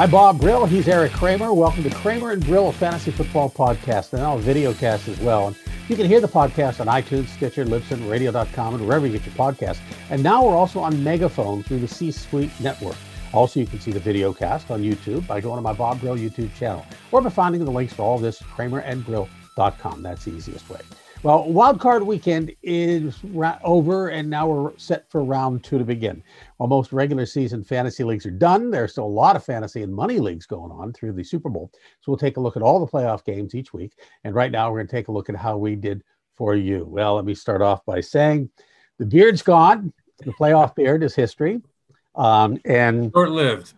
I'm Bob Brill. He's Eric Kramer. Welcome to Kramer and Brill Fantasy Football Podcast and now a video cast as well. And you can hear the podcast on iTunes, Stitcher, Libsyn, Radio.com, and wherever you get your podcast. And now we're also on Megaphone through the C Suite Network. Also, you can see the video cast on YouTube by going to my Bob Brill YouTube channel or by finding the links for all this at kramerandbrill.com. That's the easiest way. Well, wild card weekend is ra- over, and now we're set for round two to begin. While most regular season fantasy leagues are done, there's still a lot of fantasy and money leagues going on through the Super Bowl. So we'll take a look at all the playoff games each week. And right now, we're going to take a look at how we did for you. Well, let me start off by saying the beard's gone. The playoff beard is history. Um, and short lived.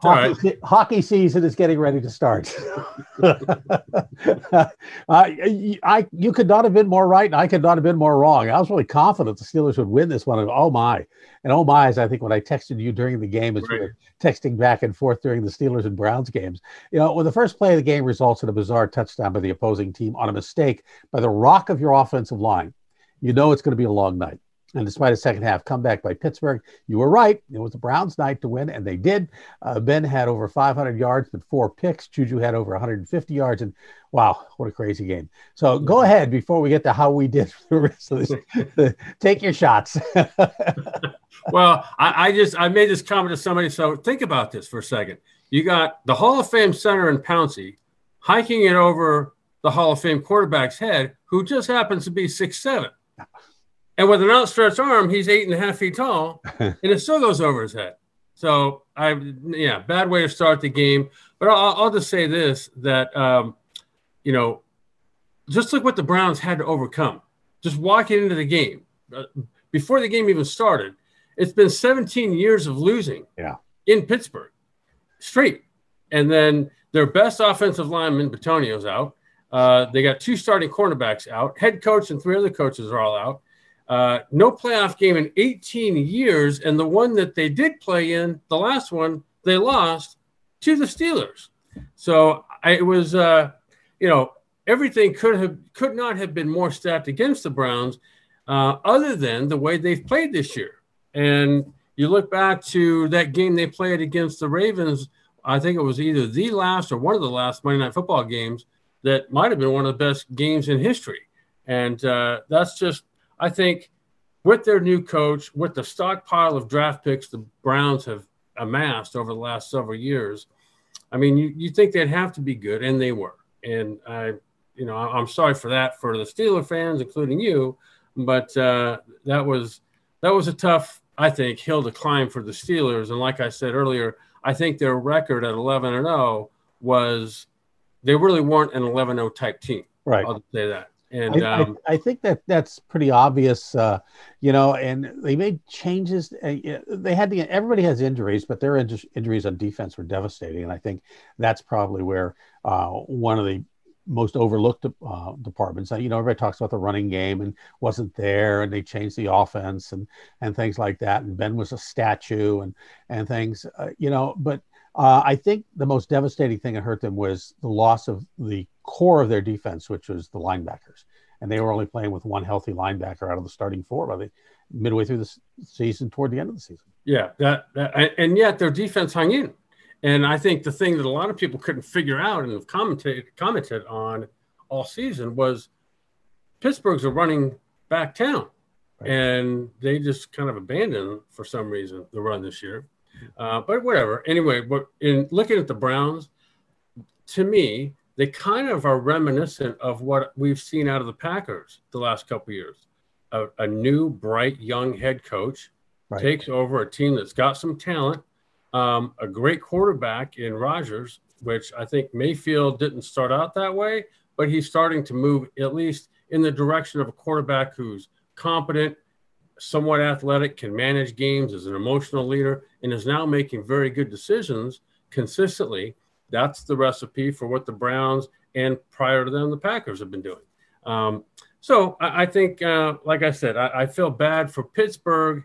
Hockey, right. hockey, season is getting ready to start. uh, I, you could not have been more right, and I could not have been more wrong. I was really confident the Steelers would win this one. And oh my! And oh my! Is I think when I texted you during the game, as right. we were texting back and forth during the Steelers and Browns games, you know, when the first play of the game results in a bizarre touchdown by the opposing team on a mistake by the rock of your offensive line, you know it's going to be a long night. And despite a second half comeback by Pittsburgh, you were right. It was the Browns' night to win, and they did. Uh, ben had over 500 yards but four picks. Juju had over 150 yards, and wow, what a crazy game! So go ahead before we get to how we did the rest of this. Take your shots. well, I, I, just I made this comment to somebody. So think about this for a second. You got the Hall of Fame center in Pouncey hiking it over the Hall of Fame quarterback's head, who just happens to be six seven. And with an outstretched arm, he's eight and a half feet tall, and it still goes over his head. So I, yeah, bad way to start the game. But I'll, I'll just say this: that um, you know, just look what the Browns had to overcome. Just walking into the game uh, before the game even started, it's been 17 years of losing. Yeah. In Pittsburgh, straight, and then their best offensive lineman, Bitonio's out. Uh, they got two starting cornerbacks out. Head coach and three other coaches are all out. Uh, no playoff game in 18 years, and the one that they did play in, the last one, they lost to the Steelers. So I, it was, uh, you know, everything could have could not have been more stacked against the Browns, uh, other than the way they've played this year. And you look back to that game they played against the Ravens. I think it was either the last or one of the last Monday Night Football games that might have been one of the best games in history. And uh, that's just I think with their new coach, with the stockpile of draft picks the Browns have amassed over the last several years, I mean, you, you think they'd have to be good, and they were. And I, you know, I'm sorry for that for the Steeler fans, including you, but uh, that was that was a tough, I think, hill to climb for the Steelers. And like I said earlier, I think their record at 11 and 0 was they really weren't an 11 0 type team. Right. I'll say that. And I, um, I, I, think that that's pretty obvious, uh, you know. And they made changes. Uh, they had the everybody has injuries, but their in- injuries on defense were devastating. And I think that's probably where uh, one of the most overlooked uh, departments. You know, everybody talks about the running game and wasn't there, and they changed the offense and and things like that. And Ben was a statue and and things, uh, you know. But uh, I think the most devastating thing that hurt them was the loss of the core of their defense, which was the linebackers. And they were only playing with one healthy linebacker out of the starting four by the midway through the season, toward the end of the season. Yeah, that, that and yet their defense hung in. And I think the thing that a lot of people couldn't figure out and have commented commented on all season was Pittsburgh's a running back town. Right. And they just kind of abandoned for some reason the run this year. Uh, but whatever. Anyway, but in looking at the Browns, to me, they kind of are reminiscent of what we've seen out of the Packers the last couple years. A, a, new, bright, young head coach right. takes over a team that's got some talent, um, a great quarterback in Rodgers, which I think Mayfield didn't start out that way, but he's starting to move at least in the direction of a quarterback who's competent, somewhat athletic, can manage games, is an emotional leader, and is now making very good decisions consistently. That's the recipe for what the Browns and prior to them, the Packers have been doing. Um, so I, I think, uh, like I said, I, I, feel bad for Pittsburgh,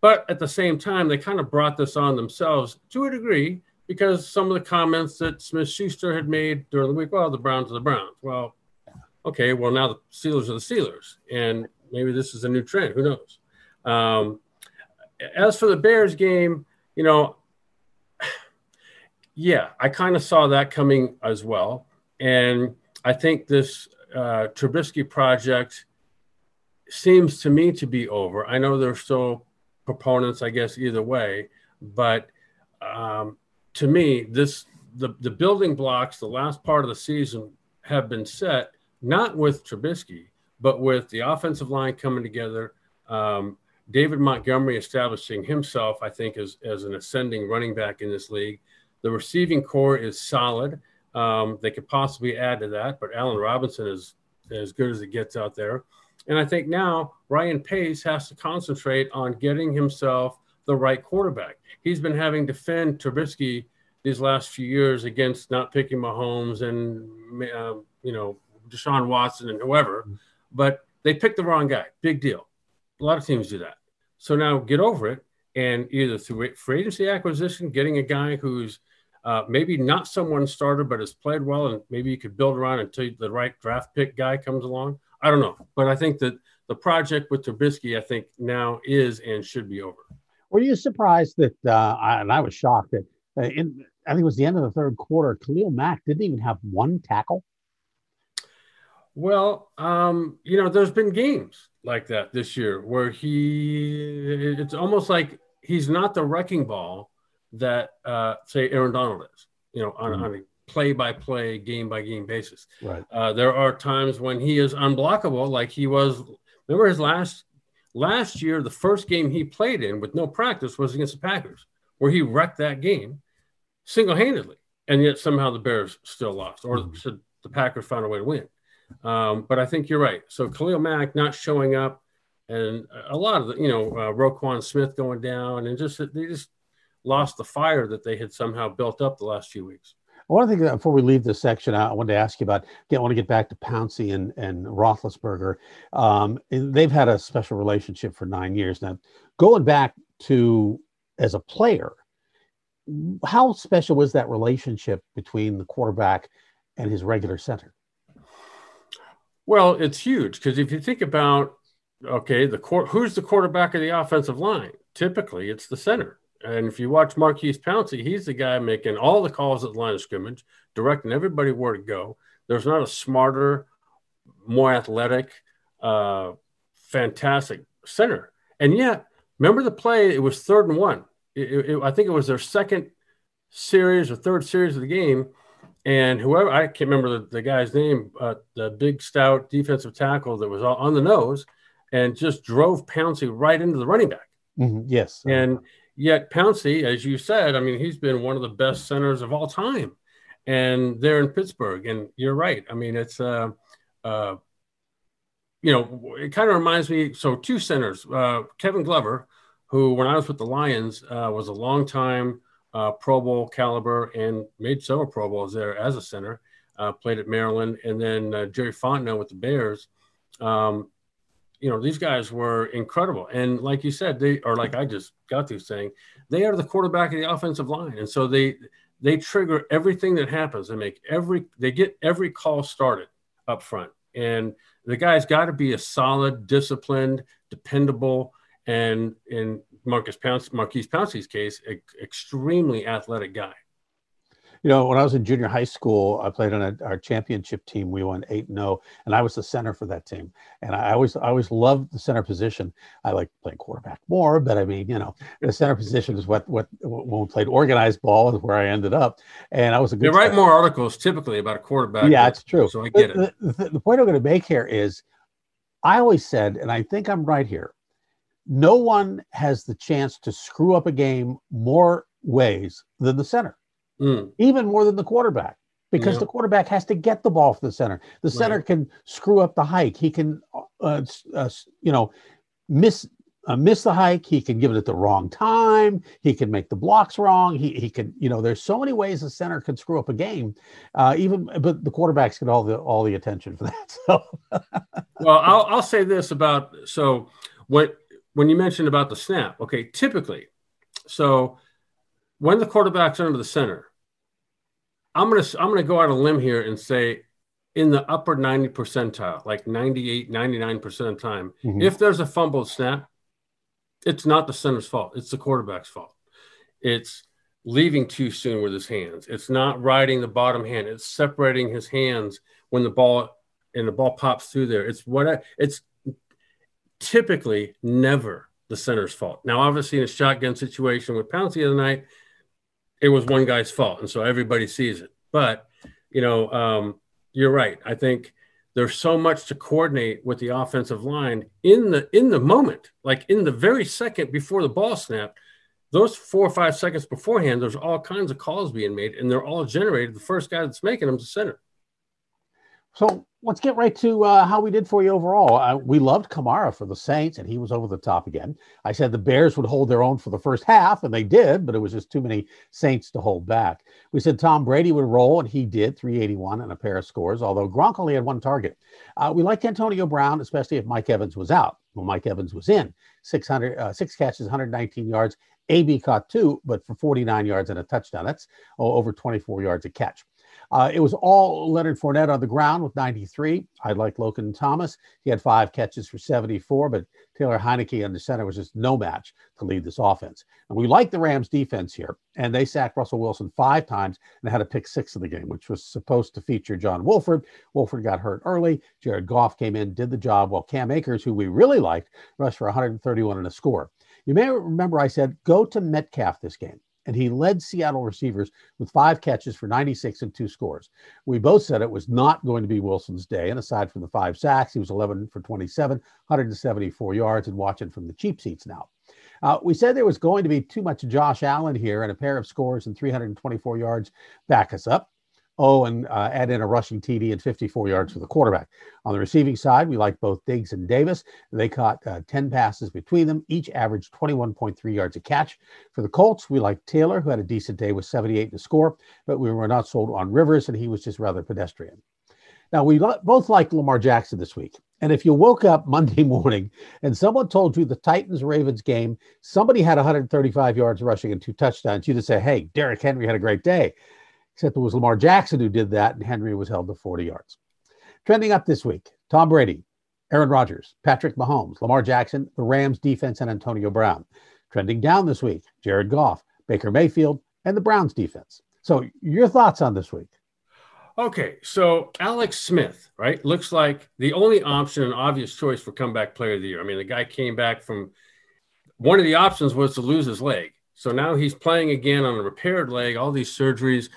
but at the same time, they kind of brought this on themselves to a degree because some of the comments that Smith Schuster had made during the week, well, the Browns are the Browns. Well, okay, well, now the Steelers are the Steelers. And maybe this is a new trend. Who knows? Um, as for the Bears game, you know, Yeah, I kind of saw that coming as well. And I think this uh, Trubisky project seems to me to be over. I know there's still proponents, I guess, either way, but um, to me, this the the building blocks, the last part of the season have been set not with Trubisky, but with the offensive line coming together. Um, David Montgomery establishing himself, I think, as, as an ascending running back in this league. The receiving corps is solid. Um, they could possibly add to that, but Allen Robinson is as good as it gets out there. And I think now Ryan Pace has to concentrate on getting himself the right quarterback. He's been having to defend Trubisky these last few years against not picking Mahomes and uh, you know Deshaun Watson and whoever, but they picked the wrong guy. Big deal. A lot of teams do that. So now get over it and either through free agency acquisition, getting a guy who's uh, maybe not someone starter, but has played well, and maybe you could build around until the right draft pick guy comes along. I don't know, but I think that the project with Trubisky, I think now is and should be over. Were you surprised that? Uh, I, and I was shocked that uh, in I think it was the end of the third quarter, Khalil Mack didn't even have one tackle. Well, um, you know, there's been games like that this year where he, it's almost like he's not the wrecking ball that, uh, say, Aaron Donald is, you know, on, mm-hmm. on a play by play, game by game basis. Right. Uh, there are times when he is unblockable, like he was. Remember his last last year, the first game he played in with no practice was against the Packers, where he wrecked that game single handedly, and yet somehow the Bears still lost, or mm-hmm. the Packers found a way to win. Um, but I think you're right. So Khalil Mack not showing up, and a lot of the, you know, uh, Roquan Smith going down, and just they just lost the fire that they had somehow built up the last few weeks. One thing before we leave this section, I wanted to ask you about. Again, I want to get back to Pouncey and and Roethlisberger. Um, and they've had a special relationship for nine years now. Going back to as a player, how special was that relationship between the quarterback and his regular center? Well, it's huge because if you think about okay, the court, who's the quarterback of the offensive line? Typically, it's the center. And if you watch Maurkice Pouncey, he's the guy making all the calls at the line of scrimmage, directing everybody where to go. There's not a smarter, more athletic, uh, fantastic center. And yet, remember the play? It was third and one. It, it, I think it was their second series or third series of the game and whoever I can't remember the, the guy's name, uh, the big stout defensive tackle that was on the nose and just drove Pouncey right into the running back. Mm-hmm. Yes, and yet Pouncey, as you said, I mean, he's been one of the best centers of all time, and they're in Pittsburgh. And you're right. I mean, it's uh, uh, you know, it kind of reminds me. So two centers, uh, Kevin Glover, who when I was with the Lions uh, was a long time uh, Pro Bowl caliber and made several Pro Bowls there as a center. Uh, played at Maryland, and then uh, Jerry Fontenot with the Bears. Um, you know, these guys were incredible, and like you said, they are like I just got through saying, they are the quarterback of the offensive line, and so they they trigger everything that happens. They make every they get every call started up front, and the guy's got to be a solid, disciplined, dependable, and and Marcus Pounce, Maurkice Pouncey's case, a, extremely athletic guy. You know, when I was in junior high school, I played on a, our championship team. We won eight and zero, and I was the center for that team. And I always, I always loved the center position. I like playing quarterback more, but I mean, you know, the center position is what what when we played organized ball is where I ended up. And I was a good. They write more articles typically about a quarterback. Yeah, it's true. So I get it. The, the, the point I'm going to make here is, I always said, and I think I'm right here no one has the chance to screw up a game more ways than the center, mm. even more than the quarterback, because yeah. the quarterback has to get the ball from the center. The center right. can screw up the hike. He can, uh, uh, you know, miss uh, miss the hike. He can give it at the wrong time. He can make the blocks wrong. He, he can, you know, there's so many ways the center can screw up a game. Uh, even, but the quarterbacks get all the all the attention for that. So, well, I'll I'll say this about so what when you mentioned about the snap, okay, typically, so when the quarterback's under the center, I'm gonna I'm gonna go out a limb here and say in the upper 90 percentile, like 98, 99% of the time, mm-hmm. if there's a fumbled snap, it's not the center's fault. It's the quarterback's fault. It's leaving too soon with his hands. It's not riding the bottom hand. It's separating his hands when the ball and the ball pops through there. It's what I, it's typically never the center's fault. Now, obviously, in a shotgun situation with Pouncey the other night, it was one guy's fault, and so everybody sees it. But you know, um, you're right. I think there's so much to coordinate with the offensive line in the in the moment, like in the very second before the ball snapped. Those four or five seconds beforehand, there's all kinds of calls being made, and they're all generated. The first guy that's making them is the center. So let's get right to uh, how we did for you overall. Uh, we loved Kamara for the Saints, and he was over the top again. I said the Bears would hold their own for the first half, and they did, but it was just too many Saints to hold back. We said Tom Brady would roll, and he did, 381 and a pair of scores, although Gronk only had one target. Uh, we liked Antonio Brown, especially if Mike Evans was out. Well, Mike Evans was in, 600, uh, six catches, 119 yards. AB caught two, but for 49 yards and a touchdown. That's oh, over 24 yards a catch. Uh, it was all Leonard Fournette on the ground with 93. I like Logan Thomas. He had five catches for 74, but Taylor Heinicke in the center was just no match to lead this offense. And we like the Rams defense here. And they sacked Russell Wilson five times and had a pick six of the game, which was supposed to feature John Wolford. Wolford got hurt early. Jared Goff came in, did the job, while Cam Akers, who we really liked, rushed for 131 and a score. You may remember I said go to Metcalf this game and he led Seattle receivers with five catches for 96 and two scores. We both said it was not going to be Wilson's day, and aside from the five sacks, he was 11 for 27, 174 yards, and watching from the cheap seats now. Uh, we said there was going to be too much Josh Allen here, and a pair of scores and 324 yards back us up. Oh, and uh, add in a rushing TD and 54 yards for the quarterback. On the receiving side, we like both Diggs and Davis. They caught uh, 10 passes between them, each averaged 21.3 yards a catch. For the Colts, we like Taylor, who had a decent day with 78 to score, but we were not sold on Rivers, and he was just rather pedestrian. Now, we both like Lamar Jackson this week. And if you woke up Monday morning and someone told you the Titans Ravens game, somebody had 135 yards rushing and two touchdowns, you'd say, hey, Derrick Henry had a great day except it was Lamar Jackson who did that, and Henry was held to 40 yards. Trending up this week Tom Brady, Aaron Rodgers, Patrick Mahomes, Lamar Jackson, the Rams defense, and Antonio Brown. Trending down this week Jared Goff, Baker Mayfield, and the Browns defense. So, your thoughts on this week? Okay, so Alex Smith, right, looks like the only option and obvious choice for comeback player of the year. I mean, the guy came back from one of the options was to lose his leg. So now he's playing again on a repaired leg, all these surgeries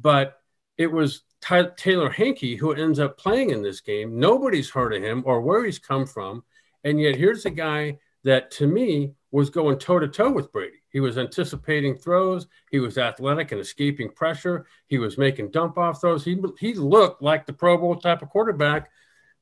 but it was Ty- Taylor Heinicke who ends up playing in this game. Nobody's heard of him or where he's come from. And yet here's a guy that to me was going toe to toe with Brady. He was anticipating throws. He was athletic and escaping pressure. He was making dump off throws. He, he looked like the Pro Bowl type of quarterback.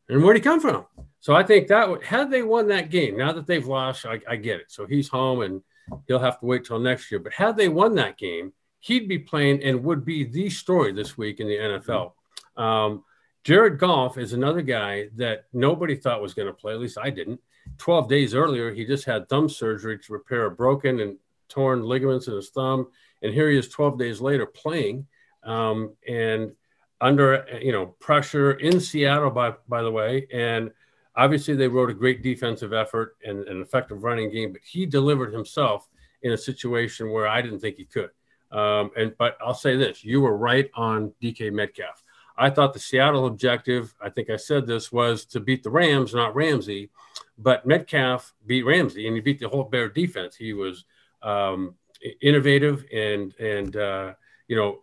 And where'd he come from? So I think that had they won that game, now that they've lost, I, I get it. So he's home and he'll have to wait till next year. But had they won that game, he'd be playing and would be the story this week in the NFL. Um, Jared Goff is another guy that nobody thought was going to play. At least I didn't. 12 days earlier, he just had thumb surgery to repair a broken and torn ligaments in his thumb. And here he is 12 days later playing um, and under, you know, pressure in Seattle, by, by the way. And obviously they rode a great defensive effort and an effective running game, but he delivered himself in a situation where I didn't think he could. Um, and but I'll say this: you were right on DK Metcalf. I thought the Seattle objective, I think I said this, was to beat the Rams, not Ramsey. But Metcalf beat Ramsey, and he beat the whole Bear defense. He was um, innovative and and uh, you know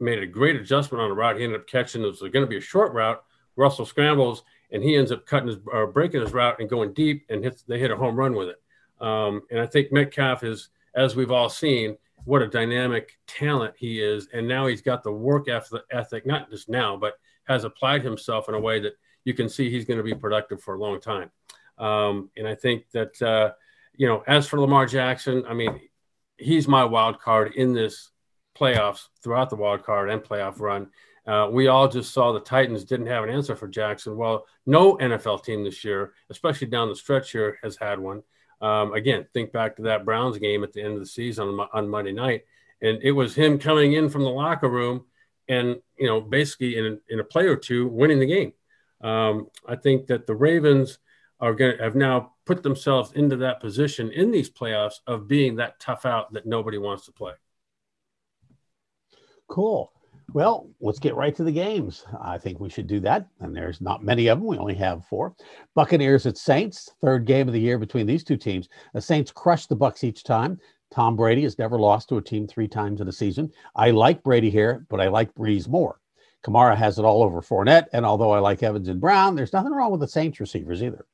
made a great adjustment on the route. He ended up catching it was going to be a short route. Russell scrambles, and he ends up cutting his or breaking his route and going deep, and hits. They hit a home run with it. Um, and I think Metcalf is, as we've all seen, what a dynamic talent he is. And now he's got the work ethic, not just now, but has applied himself in a way that you can see he's going to be productive for a long time. Um, and I think that, uh, you know, as for Lamar Jackson, I mean, he's my wild card in this playoffs throughout the wild card and playoff run. Uh, we all just saw the Titans didn't have an answer for Jackson. Well, no NFL team this year, especially down the stretch here, has had one. Um, again, think back to that Browns game at the end of the season on, on Monday night, and it was him coming in from the locker room and you know basically in in a play or two winning the game. Um, I think that the Ravens are going to have now put themselves into that position in these playoffs of being that tough out that nobody wants to play. Cool. Well, let's get right to the games. I think we should do that. And there's not many of them. We only have four. Buccaneers at Saints, third game of the year between these two teams. The Saints crushed the Bucs each time. Tom Brady has never lost to a team three times in a season. I like Brady here, but I like Brees more. Kamara has it all over Fournette, and although I like Evans and Brown, there's nothing wrong with the Saints receivers either.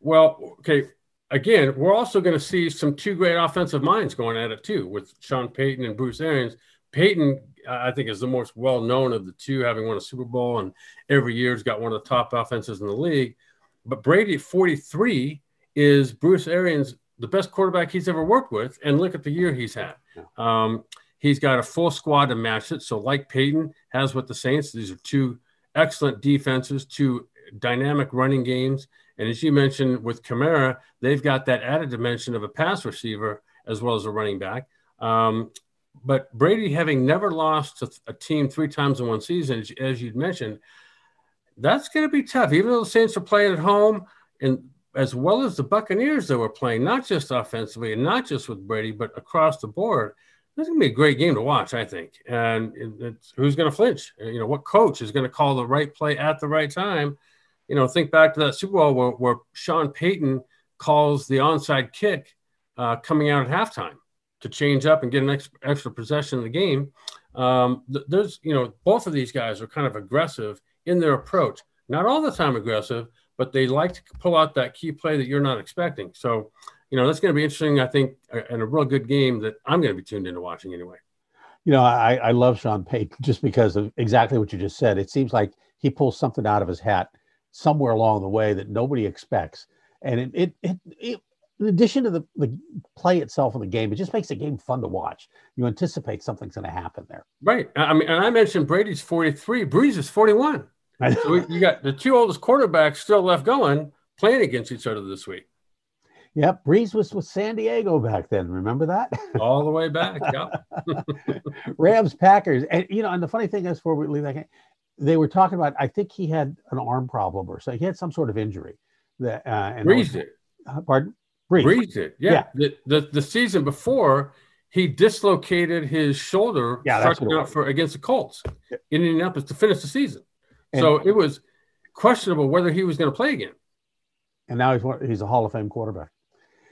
Well, okay. Again, we're also going to see some two great offensive minds going at it too, with Sean Payton and Bruce Arians. Payton, I think, is the most well known of the two, having won a Super Bowl and every year has got one of the top offenses in the league. But Brady at 43 is Bruce Arians, the best quarterback he's ever worked with. And look at the year he's had. Um, he's got a full squad to match it. So, like Payton has with the Saints, these are two excellent defenses, two dynamic running games. And as you mentioned with Kamara, they've got that added dimension of a pass receiver as well as a running back. Um, but Brady, having never lost to a team three times in one season, as you'd mentioned, that's going to be tough. Even though the Saints are playing at home, and as well as the Buccaneers that were playing, not just offensively and not just with Brady, but across the board, this is going to be a great game to watch, I think. And who's going to flinch? You know, what coach is going to call the right play at the right time? You know, think back to that Super Bowl where, where Sean Payton calls the onside kick uh, coming out at halftime to change up and get an extra, possession in the game. Um, th- there's, you know, both of these guys are kind of aggressive in their approach. Not all the time aggressive, but they like to pull out that key play that you're not expecting. So, you know, that's going to be interesting, I think, and a real good game that I'm going to be tuned into watching anyway. You know, I, I love Sean Payton just because of exactly what you just said. It seems like he pulls something out of his hat somewhere along the way that nobody expects. And it, it, it, it in addition to the, the play itself of the game, it just makes the game fun to watch. You anticipate something's going to happen there. Right. I mean, and I mentioned Brady's 43, Brees is 41. So you got the two oldest quarterbacks still left going playing against each other this week. Yep, Brees was with San Diego back then. Remember that? All the way back. Yep. Rams, Packers, and you know, and the funny thing is, before we leave that game, they were talking about. I think he had an arm problem or so. He had some sort of injury. That uh, and Brees did. Uh, pardon? Brees. Brees did. Yeah. yeah. The, the, the season before, he dislocated his shoulder. Yeah, that's what out for against the Colts in Indianapolis to finish the season. And, so it was questionable whether he was going to play again. And now he's he's a Hall of Fame quarterback.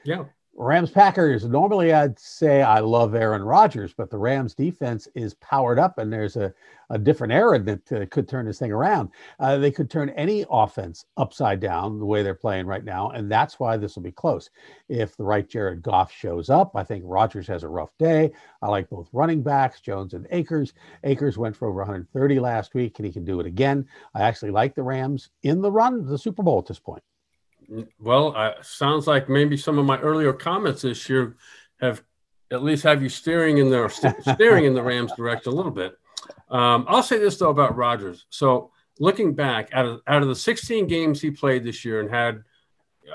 Yeah. Rams Packers. Normally, I'd say I love Aaron Rodgers, but the Rams defense is powered up, and there's a, a different era that uh, could turn this thing around. Uh, they could turn any offense upside down the way they're playing right now, and that's why this will be close. If the right Jared Goff shows up, I think Rodgers has a rough day. I like both running backs, Jones and Akers. Akers went for over 130 last week, and he can do it again. I actually like the Rams in the run, the Super Bowl at this point. Well, uh, sounds like maybe some of my earlier comments this year have at least have you steering in the steering in the Rams' direction a little bit. Um, I'll say this though about Rodgers. So looking back, out of out of the 16 games he played this year and had,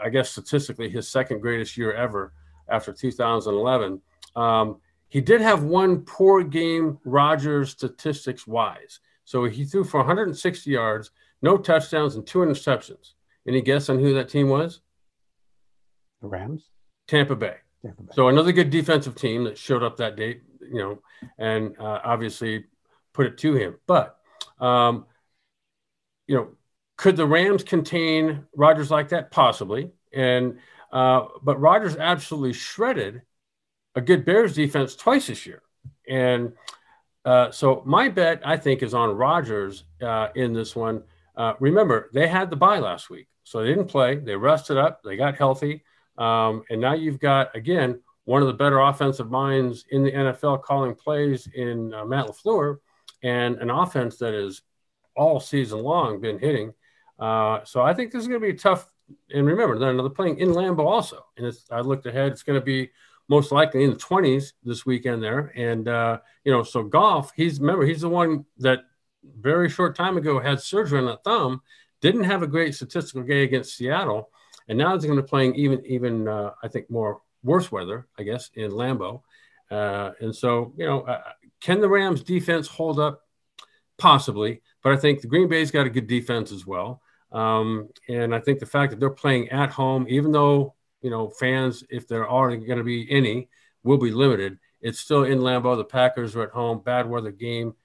I guess statistically his second greatest year ever after 2011. Um, he did have one poor game, Rodgers statistics wise. So he threw for 160 yards, no touchdowns, and two interceptions. Any guess on who that team was? The Rams. Tampa Bay. Tampa Bay. So another good defensive team that showed up that day, you know, and uh, obviously put it to him. But, um, you know, could the Rams contain Rodgers like that? Possibly. And uh, but Rodgers absolutely shredded a good Bears defense twice this year. And uh, so my bet, I think, is on Rodgers uh, in this one. Uh, remember, they had the bye last week. So they didn't play. They rested up. They got healthy. Um, and now you've got, again, one of the better offensive minds in the NFL calling plays in uh, Matt LaFleur and an offense that is all season long been hitting. Uh, so I think this is going to be tough. And remember, they're, playing in Lambeau also. And I looked ahead, it's going to be most likely in the 20s this weekend there. And, uh, you know, so Goff, he's, remember, he's the one that very short time ago had surgery on that thumb didn't have a great statistical game against Seattle, and now he's going to be playing even even uh, I think more worse weather, I guess, in Lambeau. Uh, and so, you know, uh, can the Rams defense hold up? Possibly, but I think the Green Bay's got a good defense as well. Um, and I think the fact that they're playing at home, even though you know fans, if there are going to be any, will be limited. It's still in Lambeau. The Packers are at home. Bad weather game.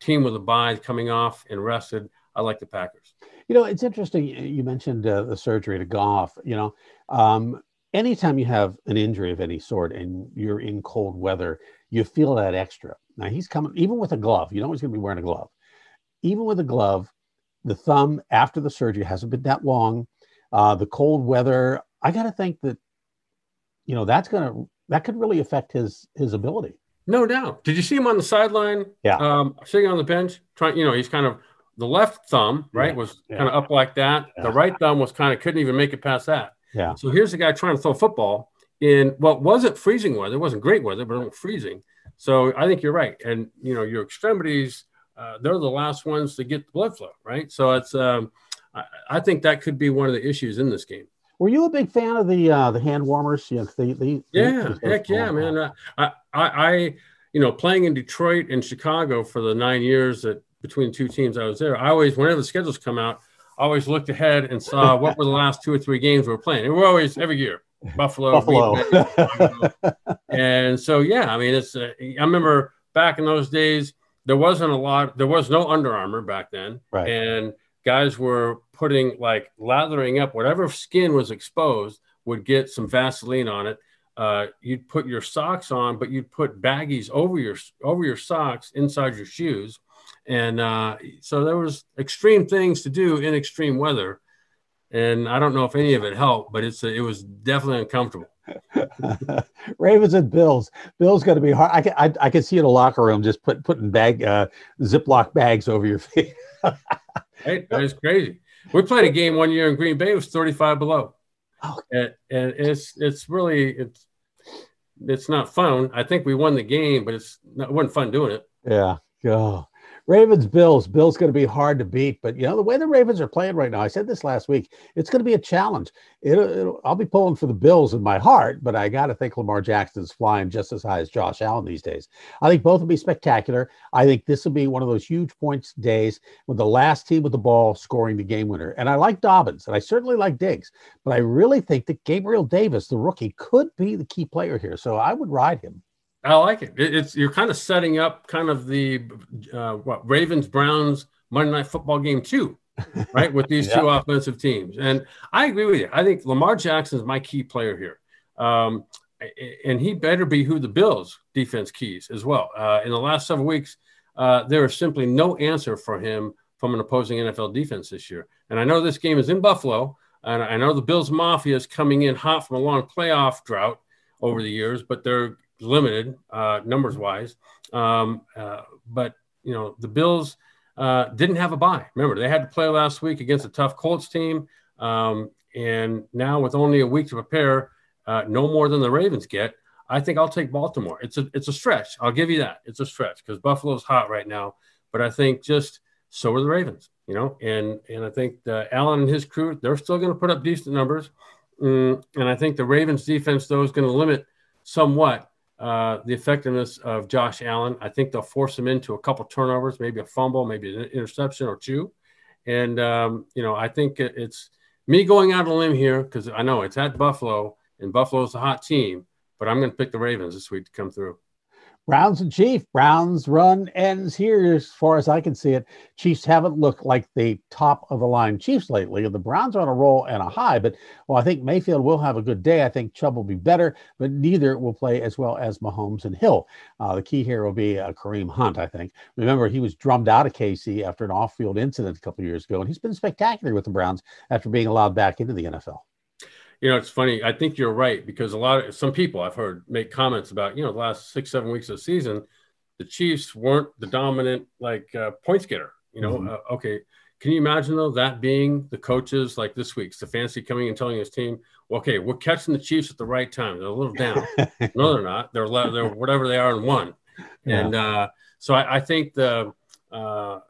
Team with a bye coming off and rested. I like the Packers. You know, it's interesting. You mentioned uh, the surgery to Goff. You know, um, anytime you have an injury of any sort and you're in cold weather, you feel that extra. Now he's coming, even with a glove. You know he's going to be wearing a glove. Even with a glove, the thumb after the surgery hasn't been that long. Uh, the cold weather, I got to think that, you know, that's going to that could really affect his his ability. No doubt. Did you see him on the sideline? Yeah. Um, sitting on the bench, trying. You know, he's kind of the left thumb, right, yeah. was yeah. kind of up like that. Yeah. The right thumb was kind of couldn't even make it past that. Yeah. So here's the guy trying to throw football in what wasn't freezing weather. It wasn't great weather, but it wasn't freezing. So I think you're right. And you know, your extremities, uh, they're the last ones to get the blood flow, right? So it's. Um, I, I think that could be one of the issues in this game. Were you a big fan of the uh, the hand warmers? Yeah, they, they, yeah, they, heck yeah, man. Uh, I, I, I, you know, playing in Detroit and Chicago for the nine years that between two teams I was there. I always, whenever the schedules come out, I always looked ahead and saw what were the last two or three games we were playing. And we're always every year Buffalo, Buffalo. and so yeah, I mean, it's. Uh, I remember back in those days, there wasn't a lot. There was no Under Armour back then, right. and guys were putting like lathering up whatever skin was exposed would get some Vaseline on it. Uh, you'd put your socks on, but you'd put baggies over your over your socks inside your shoes, and uh, so there was extreme things to do in extreme weather. And I don't know if any of it helped, but it's it was definitely uncomfortable. Ravens and Bills. Bills going to be hard. I can I, I can see in a locker room just put putting bag uh, Ziploc bags over your feet. hey, that is crazy. We played a game one year in Green Bay. It was 35 below. Oh. And, and it's it's really it's it's not fun. I think we won the game, but it's not, it wasn't fun doing it. Yeah. Oh. Ravens, Bills. Bills going to be hard to beat, but you know the way the Ravens are playing right now. I said this last week. It's going to be a challenge. It, I'll be pulling for the Bills in my heart, but I got to think Lamar Jackson's flying just as high as Josh Allen these days. I think both will be spectacular. I think this will be one of those huge points days with the last team with the ball scoring the game winner. And I like Dobbins, and I certainly like Diggs, but I really think that Gabriel Davis, the rookie, could be the key player here. So I would ride him. I like it. It's you're kind of setting up kind of the uh, what Ravens Browns Monday Night Football game too, right? With these yeah. two offensive teams, and I agree with you. I think Lamar Jackson is my key player here, um, and he better be who the Bills defense keys as well. Uh, in the last several weeks, uh, there is simply no answer for him from an opposing NFL defense this year. And I know this game is in Buffalo, and I know the Bills Mafia is coming in hot from a long playoff drought over the years, but they're limited uh, numbers wise. Um, uh, but you know the Bills uh, didn't have a bye. Remember they had to play last week against a tough Colts team, um, and now with only a week to prepare, uh, no more than the Ravens get. I think I'll take Baltimore. It's a it's a stretch. I'll give you that. It's a stretch because Buffalo's hot right now. But I think just so are the Ravens. You know, and and I think Allen and his crew they're still going to put up decent numbers. Mm, and I think the Ravens defense though is going to limit somewhat uh, the effectiveness of Josh Allen. I think they'll force him into a couple turnovers, maybe a fumble, maybe an interception or two. And, um, you know, I think it's me going out on a limb here because I know it's at Buffalo and Buffalo's a hot team, but I'm going to pick the Ravens this week to come through. Browns and Chiefs. Browns run ends here as far as I can see it. Chiefs haven't looked like the top of the line Chiefs lately. The Browns are on a roll and a high, but well, I think Mayfield will have a good day. I think Chubb will be better, but neither will play as well as Mahomes and Hill. Uh, the key here will be uh, Kareem Hunt, I think. Remember, he was drummed out of KC after an off field incident a couple years ago, and he's been spectacular with the Browns after being allowed back into the NFL you know, it's funny. I think you're right because a lot of some people I've heard make comments about, you know, the last six, seven weeks of the season, the Chiefs weren't the dominant like uh, points getter. You know, mm-hmm. uh, okay. Can you imagine though that being the coaches like this week, Stefanski coming and telling his team, well, "Okay, we're catching the Chiefs at the right time. They're a little down. no, they're not. They're they're whatever they are in one." Yeah. And uh, so I, I, think the uh,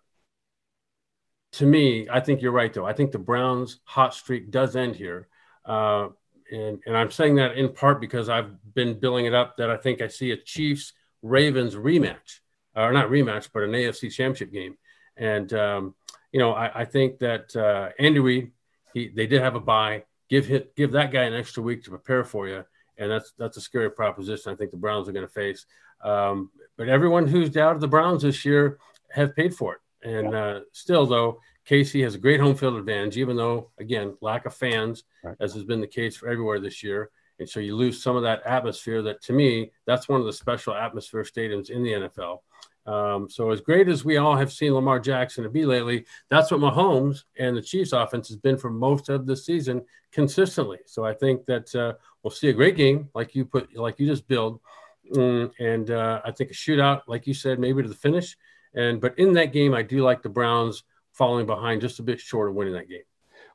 to me, I think you're right though. I think the Browns' hot streak does end here. Uh, and, and I'm saying that in part because I've been billing it up that I think I see a Chiefs Ravens rematch, or not rematch, but an AFC championship game. And, um, you know, I, I think that uh, Andy Reid, he, they did have a bye. Give hit, give that guy an extra week to prepare for you, and that's that's a scary proposition. I think the Browns are going to face. Um, but everyone who's doubted the Browns this year have paid for it. And yeah. uh, still, though, KC has a great home field advantage, even though, again, lack of fans, right. as has been the case for everywhere this year. And so you lose some of that atmosphere that, to me, that's one of the special atmosphere stadiums in the NFL. Um, so as great as we all have seen Lamar Jackson to be lately, that's what Mahomes and the Chiefs offense has been for most of the season consistently. So I think that uh, we'll see a great game, like you put, like you just build, mm, and uh, I think a shootout, like you said, maybe to the finish. And but in that game, I do like the Browns falling behind just a bit short of winning that game.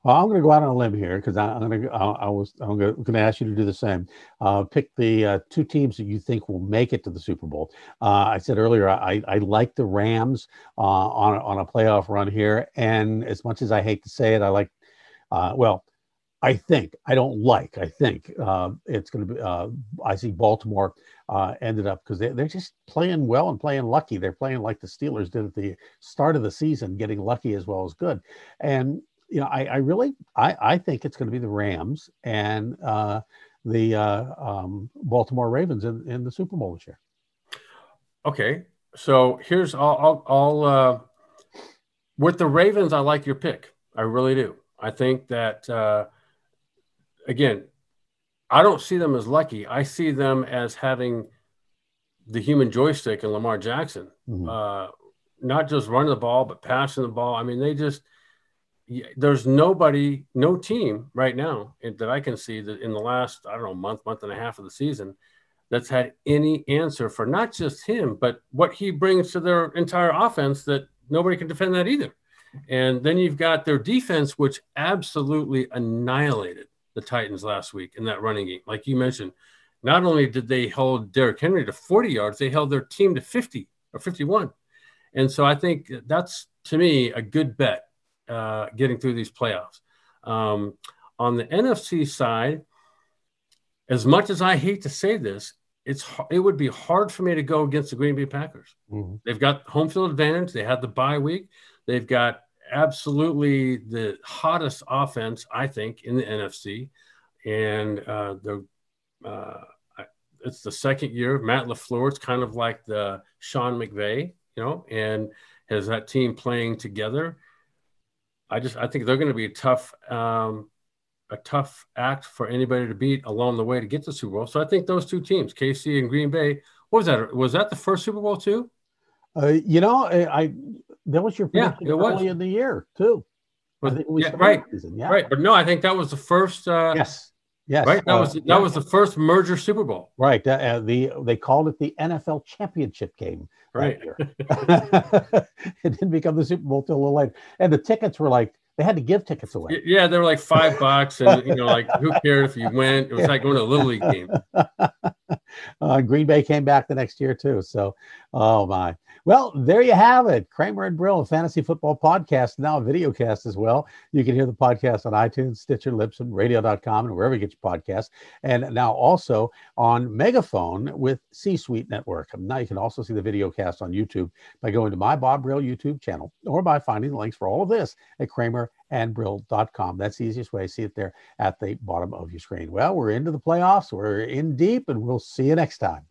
Well, I'm going to go out on a limb here because I'm going to. I was. I'm going to ask you to do the same. Uh, pick the uh, two teams that you think will make it to the Super Bowl. Uh, I said earlier I, I like the Rams uh, on on a playoff run here, and as much as I hate to say it, I like. Uh, well, I think I don't like. I think uh, it's going to be. I see Baltimore ended up because they, they're just playing well and playing lucky. They're playing like the Steelers did at the start of the season, getting lucky as well as good. And you know, I, I really, I, I think it's going to be the Rams and uh, the uh, um, Baltimore Ravens in, in the Super Bowl this year. Okay, so here's I'll, I'll, I'll uh, with the Ravens. I like your pick. I really do. I think that uh, again, I don't see them as lucky. I see them as having the human joystick in Lamar Jackson. Mm-hmm. Uh, not just running the ball, but passing the ball. I mean, they just there's nobody, no team right now that I can see that in the last, I don't know, month, month and a half of the season that's had any answer for not just him, but what he brings to their entire offense that nobody can defend that either. And then you've got their defense, which absolutely annihilated the Titans last week in that running game. Like you mentioned, not only did they hold Derrick Henry to 40 yards, they held their team to 50 or 51. And so I think that's, to me, a good bet uh, getting through these playoffs. Um, on the NFC side, as much as I hate to say this, it's it would be hard for me to go against the Green Bay Packers. Mm-hmm. They've got home field advantage. They had the bye week. They've got absolutely the hottest offense, I think, in the NFC, and uh, the uh, it's the second year Matt LaFleur. It's kind of like the Sean McVay, you know, and has that team playing together. I just I think they're going to be a tough um, a tough act for anybody to beat along the way to get to Super Bowl. So I think those two teams, KC and Green Bay, was that? Was that the first Super Bowl too? Uh, you know, I that was your yeah, it early was. in the year too. yeah, right, yeah. right. But no, I think that was the first. Uh, yes. Yes, right. That uh, was that yeah. was the first merger Super Bowl. Right. Uh, the they called it the NFL championship game. Right. it didn't become the Super Bowl till a little later, and the tickets were like they had to give tickets away. Yeah, they were like five bucks, and you know, like who cared if you went? It was like going to a little league game. uh, Green Bay came back the next year too. So, oh my. Well, there you have it. Kramer and Brill, a fantasy football podcast, now a video cast as well. You can hear the podcast on iTunes, Stitcher, Libsyn, radio.com, and wherever you get your podcasts. And now also on Megaphone with C Suite Network. Now you can also see the video cast on YouTube by going to my Bob Brill YouTube channel or by finding the links for all of this at kramerandbrill.com. That's the easiest way. See it there at the bottom of your screen. Well, we're into the playoffs. We're in deep, and we'll see you next time.